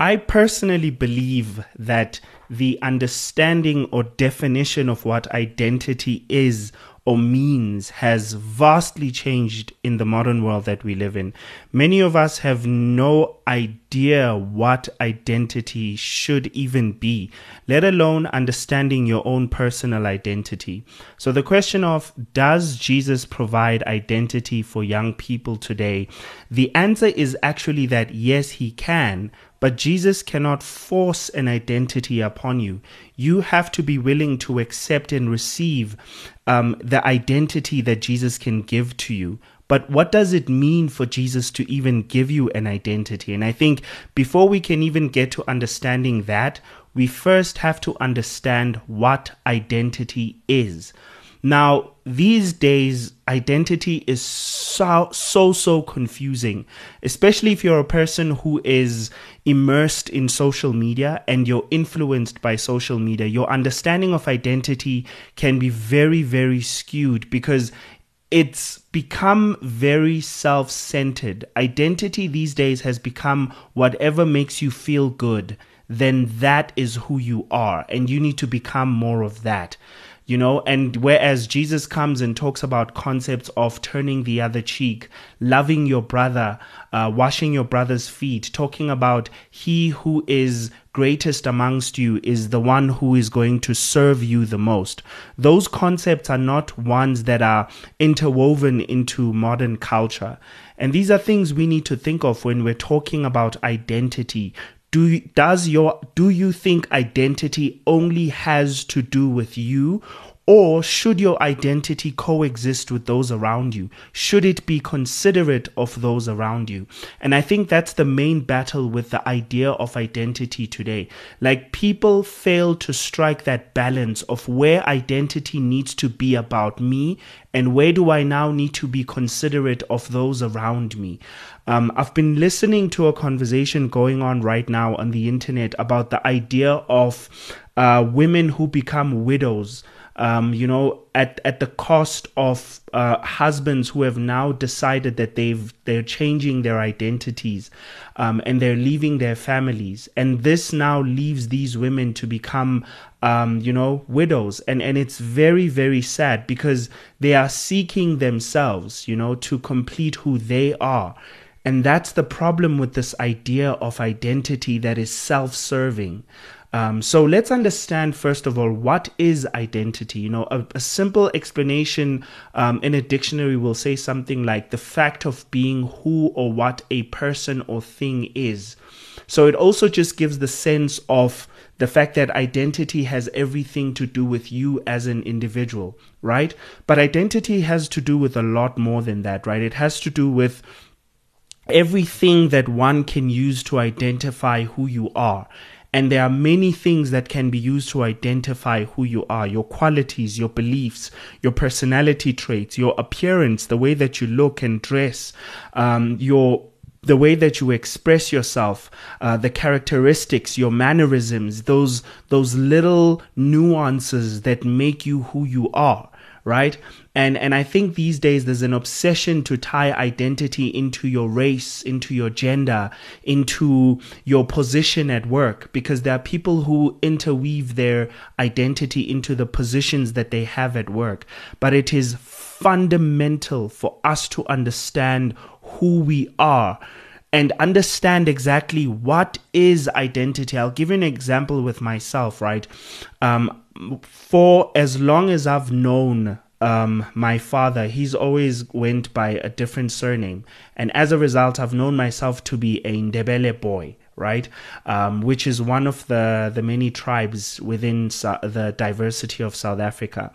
I personally believe that the understanding or definition of what identity is or means has vastly changed in the modern world that we live in. Many of us have no idea what identity should even be, let alone understanding your own personal identity. So, the question of does Jesus provide identity for young people today? The answer is actually that yes, he can, but Jesus cannot force an identity upon you. You have to be willing to accept and receive um, the identity that Jesus can give to you. But what does it mean for Jesus to even give you an identity? And I think before we can even get to understanding that, we first have to understand what identity is. Now, these days, identity is so, so, so confusing, especially if you're a person who is immersed in social media and you're influenced by social media. Your understanding of identity can be very, very skewed because it's become very self centered. Identity these days has become whatever makes you feel good, then that is who you are, and you need to become more of that you know and whereas jesus comes and talks about concepts of turning the other cheek loving your brother uh, washing your brother's feet talking about he who is greatest amongst you is the one who is going to serve you the most. Those concepts are not ones that are interwoven into modern culture. And these are things we need to think of when we're talking about identity do does your do you think identity only has to do with you or should your identity coexist with those around you? Should it be considerate of those around you? And I think that's the main battle with the idea of identity today. Like people fail to strike that balance of where identity needs to be about me and where do I now need to be considerate of those around me. Um, I've been listening to a conversation going on right now on the internet about the idea of uh, women who become widows um, you know, at at the cost of uh, husbands who have now decided that they've they're changing their identities um, and they're leaving their families, and this now leaves these women to become, um, you know, widows, and and it's very very sad because they are seeking themselves, you know, to complete who they are. And that's the problem with this idea of identity that is self serving. Um, so let's understand first of all what is identity. You know, a, a simple explanation um, in a dictionary will say something like the fact of being who or what a person or thing is. So it also just gives the sense of the fact that identity has everything to do with you as an individual, right? But identity has to do with a lot more than that, right? It has to do with everything that one can use to identify who you are. And there are many things that can be used to identify who you are your qualities, your beliefs, your personality traits, your appearance, the way that you look and dress, um, your the way that you express yourself, uh, the characteristics, your mannerisms, those those little nuances that make you who you are right? And and i think these days there's an obsession to tie identity into your race into your gender into your position at work because there are people who interweave their identity into the positions that they have at work. But it is fundamental for us to understand who we are and understand exactly what is identity. I'll give you an example with myself, right? Um, for as long as I've known um, my father, he's always went by a different surname. And as a result, I've known myself to be a Ndebele boy, right? Um, which is one of the, the many tribes within the diversity of South Africa.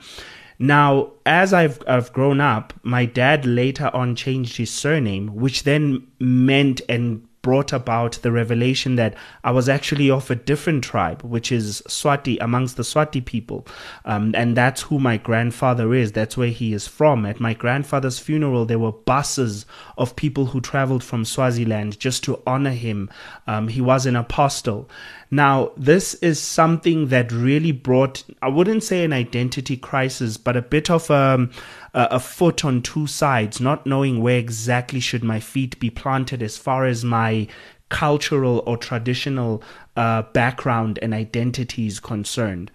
Now, as I've, I've grown up, my dad later on changed his surname, which then meant and brought about the revelation that I was actually of a different tribe, which is Swati, amongst the Swati people. Um, and that's who my grandfather is. That's where he is from. At my grandfather's funeral, there were buses of people who traveled from Swaziland just to honor him. Um, he was an apostle. Now, this is something that really brought, I wouldn't say an identity crisis, but a bit of a, um, a foot on two sides, not knowing where exactly should my feet be planted as far as my cultural or traditional uh, background and identity is concerned,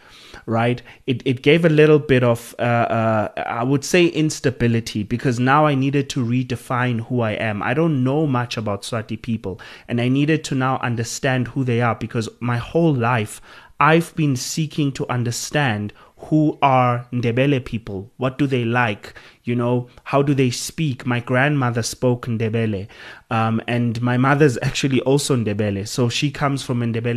right? It, it gave a little bit of, uh, uh, I would say, instability because now I needed to redefine who I am. I don't know much about Swati people, and I needed to now understand who they are because my whole life I've been seeking to understand who are Ndebele people? What do they like? You know, how do they speak? My grandmother spoke Ndebele, um, and my mother's actually also Ndebele. So she comes from Ndebele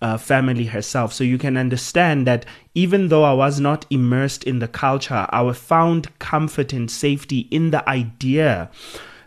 uh, family herself. So you can understand that even though I was not immersed in the culture, I found comfort and safety in the idea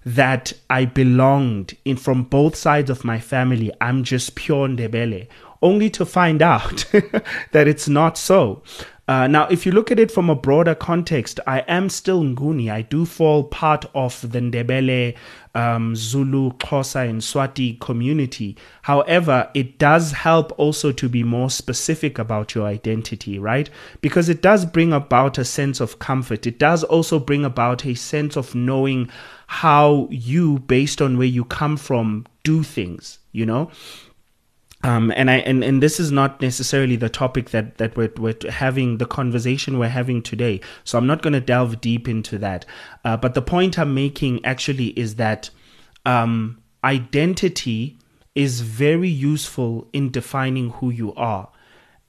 that I belonged in from both sides of my family. I'm just pure Ndebele only to find out that it's not so. Uh, now, if you look at it from a broader context, I am still Nguni. I do fall part of the Ndebele, um, Zulu, Xhosa, and Swati community. However, it does help also to be more specific about your identity, right? Because it does bring about a sense of comfort. It does also bring about a sense of knowing how you, based on where you come from, do things, you know? Um, and I and, and this is not necessarily the topic that that we're, we're having the conversation we're having today. So I'm not going to delve deep into that. Uh, but the point I'm making actually is that um, identity is very useful in defining who you are.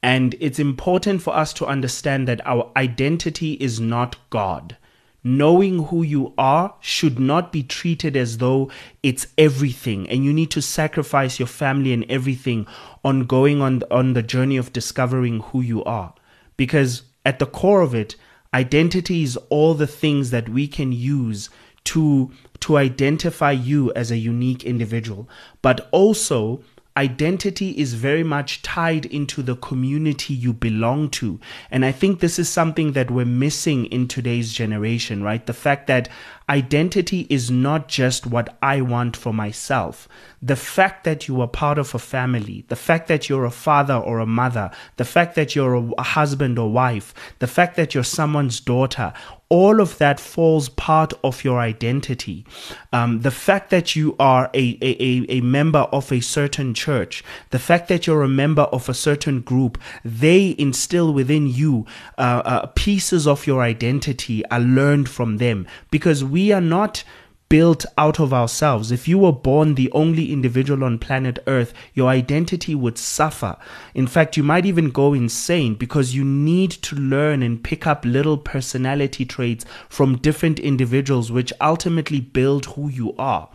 And it's important for us to understand that our identity is not God knowing who you are should not be treated as though it's everything. And you need to sacrifice your family and everything on going on on the journey of discovering who you are. Because at the core of it identity is all the things that we can use to to identify you as a unique individual. But also identity is very much tied into the community you belong to. And I think this is something that we're missing in today's generation, right? The fact that identity is not just what I want for myself. The fact that you are part of a family, the fact that you're a father or a mother, the fact that you're a husband or wife, the fact that you're someone's daughter, all of that falls part of your identity. Um, the fact that you are a, a, a member of a certain church, the fact that you're a member of a certain group, they instill within you uh, uh, pieces of your identity are learned from them because we are not built out of ourselves. If you were born the only individual on planet Earth, your identity would suffer. In fact, you might even go insane because you need to learn and pick up little personality traits from different individuals, which ultimately build who you are.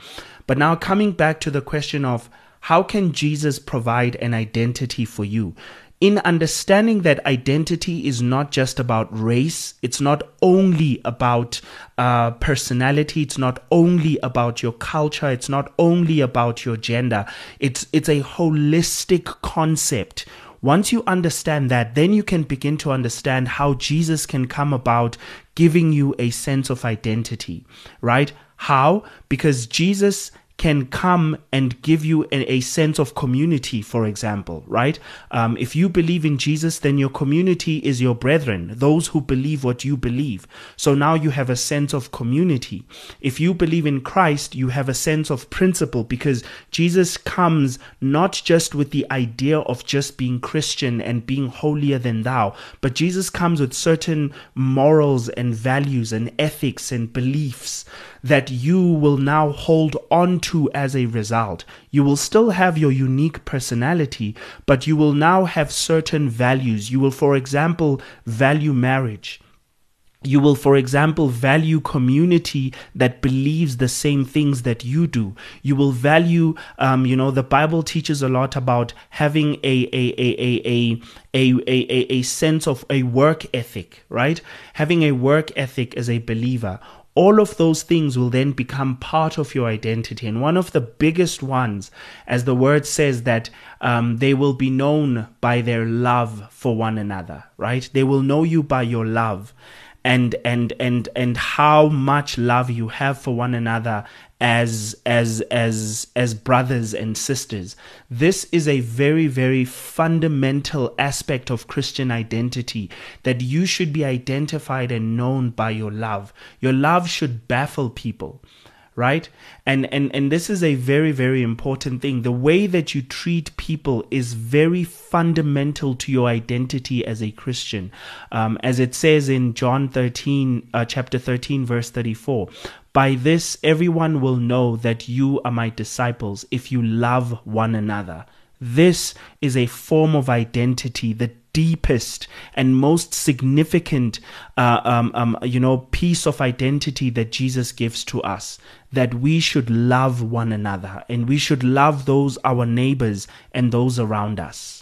But now, coming back to the question of how can Jesus provide an identity for you? In understanding that identity is not just about race, it's not only about uh, personality, it's not only about your culture, it's not only about your gender. It's it's a holistic concept. Once you understand that, then you can begin to understand how Jesus can come about giving you a sense of identity, right? How? Because Jesus can come and give you a, a sense of community, for example, right? Um, if you believe in Jesus, then your community is your brethren, those who believe what you believe. So now you have a sense of community. If you believe in Christ, you have a sense of principle because Jesus comes not just with the idea of just being Christian and being holier than thou, but Jesus comes with certain morals and values and ethics and beliefs that you will now hold on to as a result. You will still have your unique personality, but you will now have certain values. You will, for example, value marriage. You will, for example, value community that believes the same things that you do. You will value, um, you know, the Bible teaches a lot about having a a a a a a, a, a sense of a work ethic, right? Having a work ethic as a believer all of those things will then become part of your identity. And one of the biggest ones, as the word says, that um, they will be known by their love for one another, right? They will know you by your love and and and and how much love you have for one another as as as as brothers and sisters. This is a very very fundamental aspect of christian identity that you should be identified and known by your love. Your love should baffle people right? And and and this is a very very important thing. The way that you treat people is very fundamental to your identity as a christian. Um, as it says in john 13 uh, chapter 13 verse 34 by this everyone will know that you are my disciples if you love one another. This is a form of identity the deepest and most significant, uh, um, um, you know, piece of identity that Jesus gives to us. That we should love one another and we should love those our neighbors and those around us.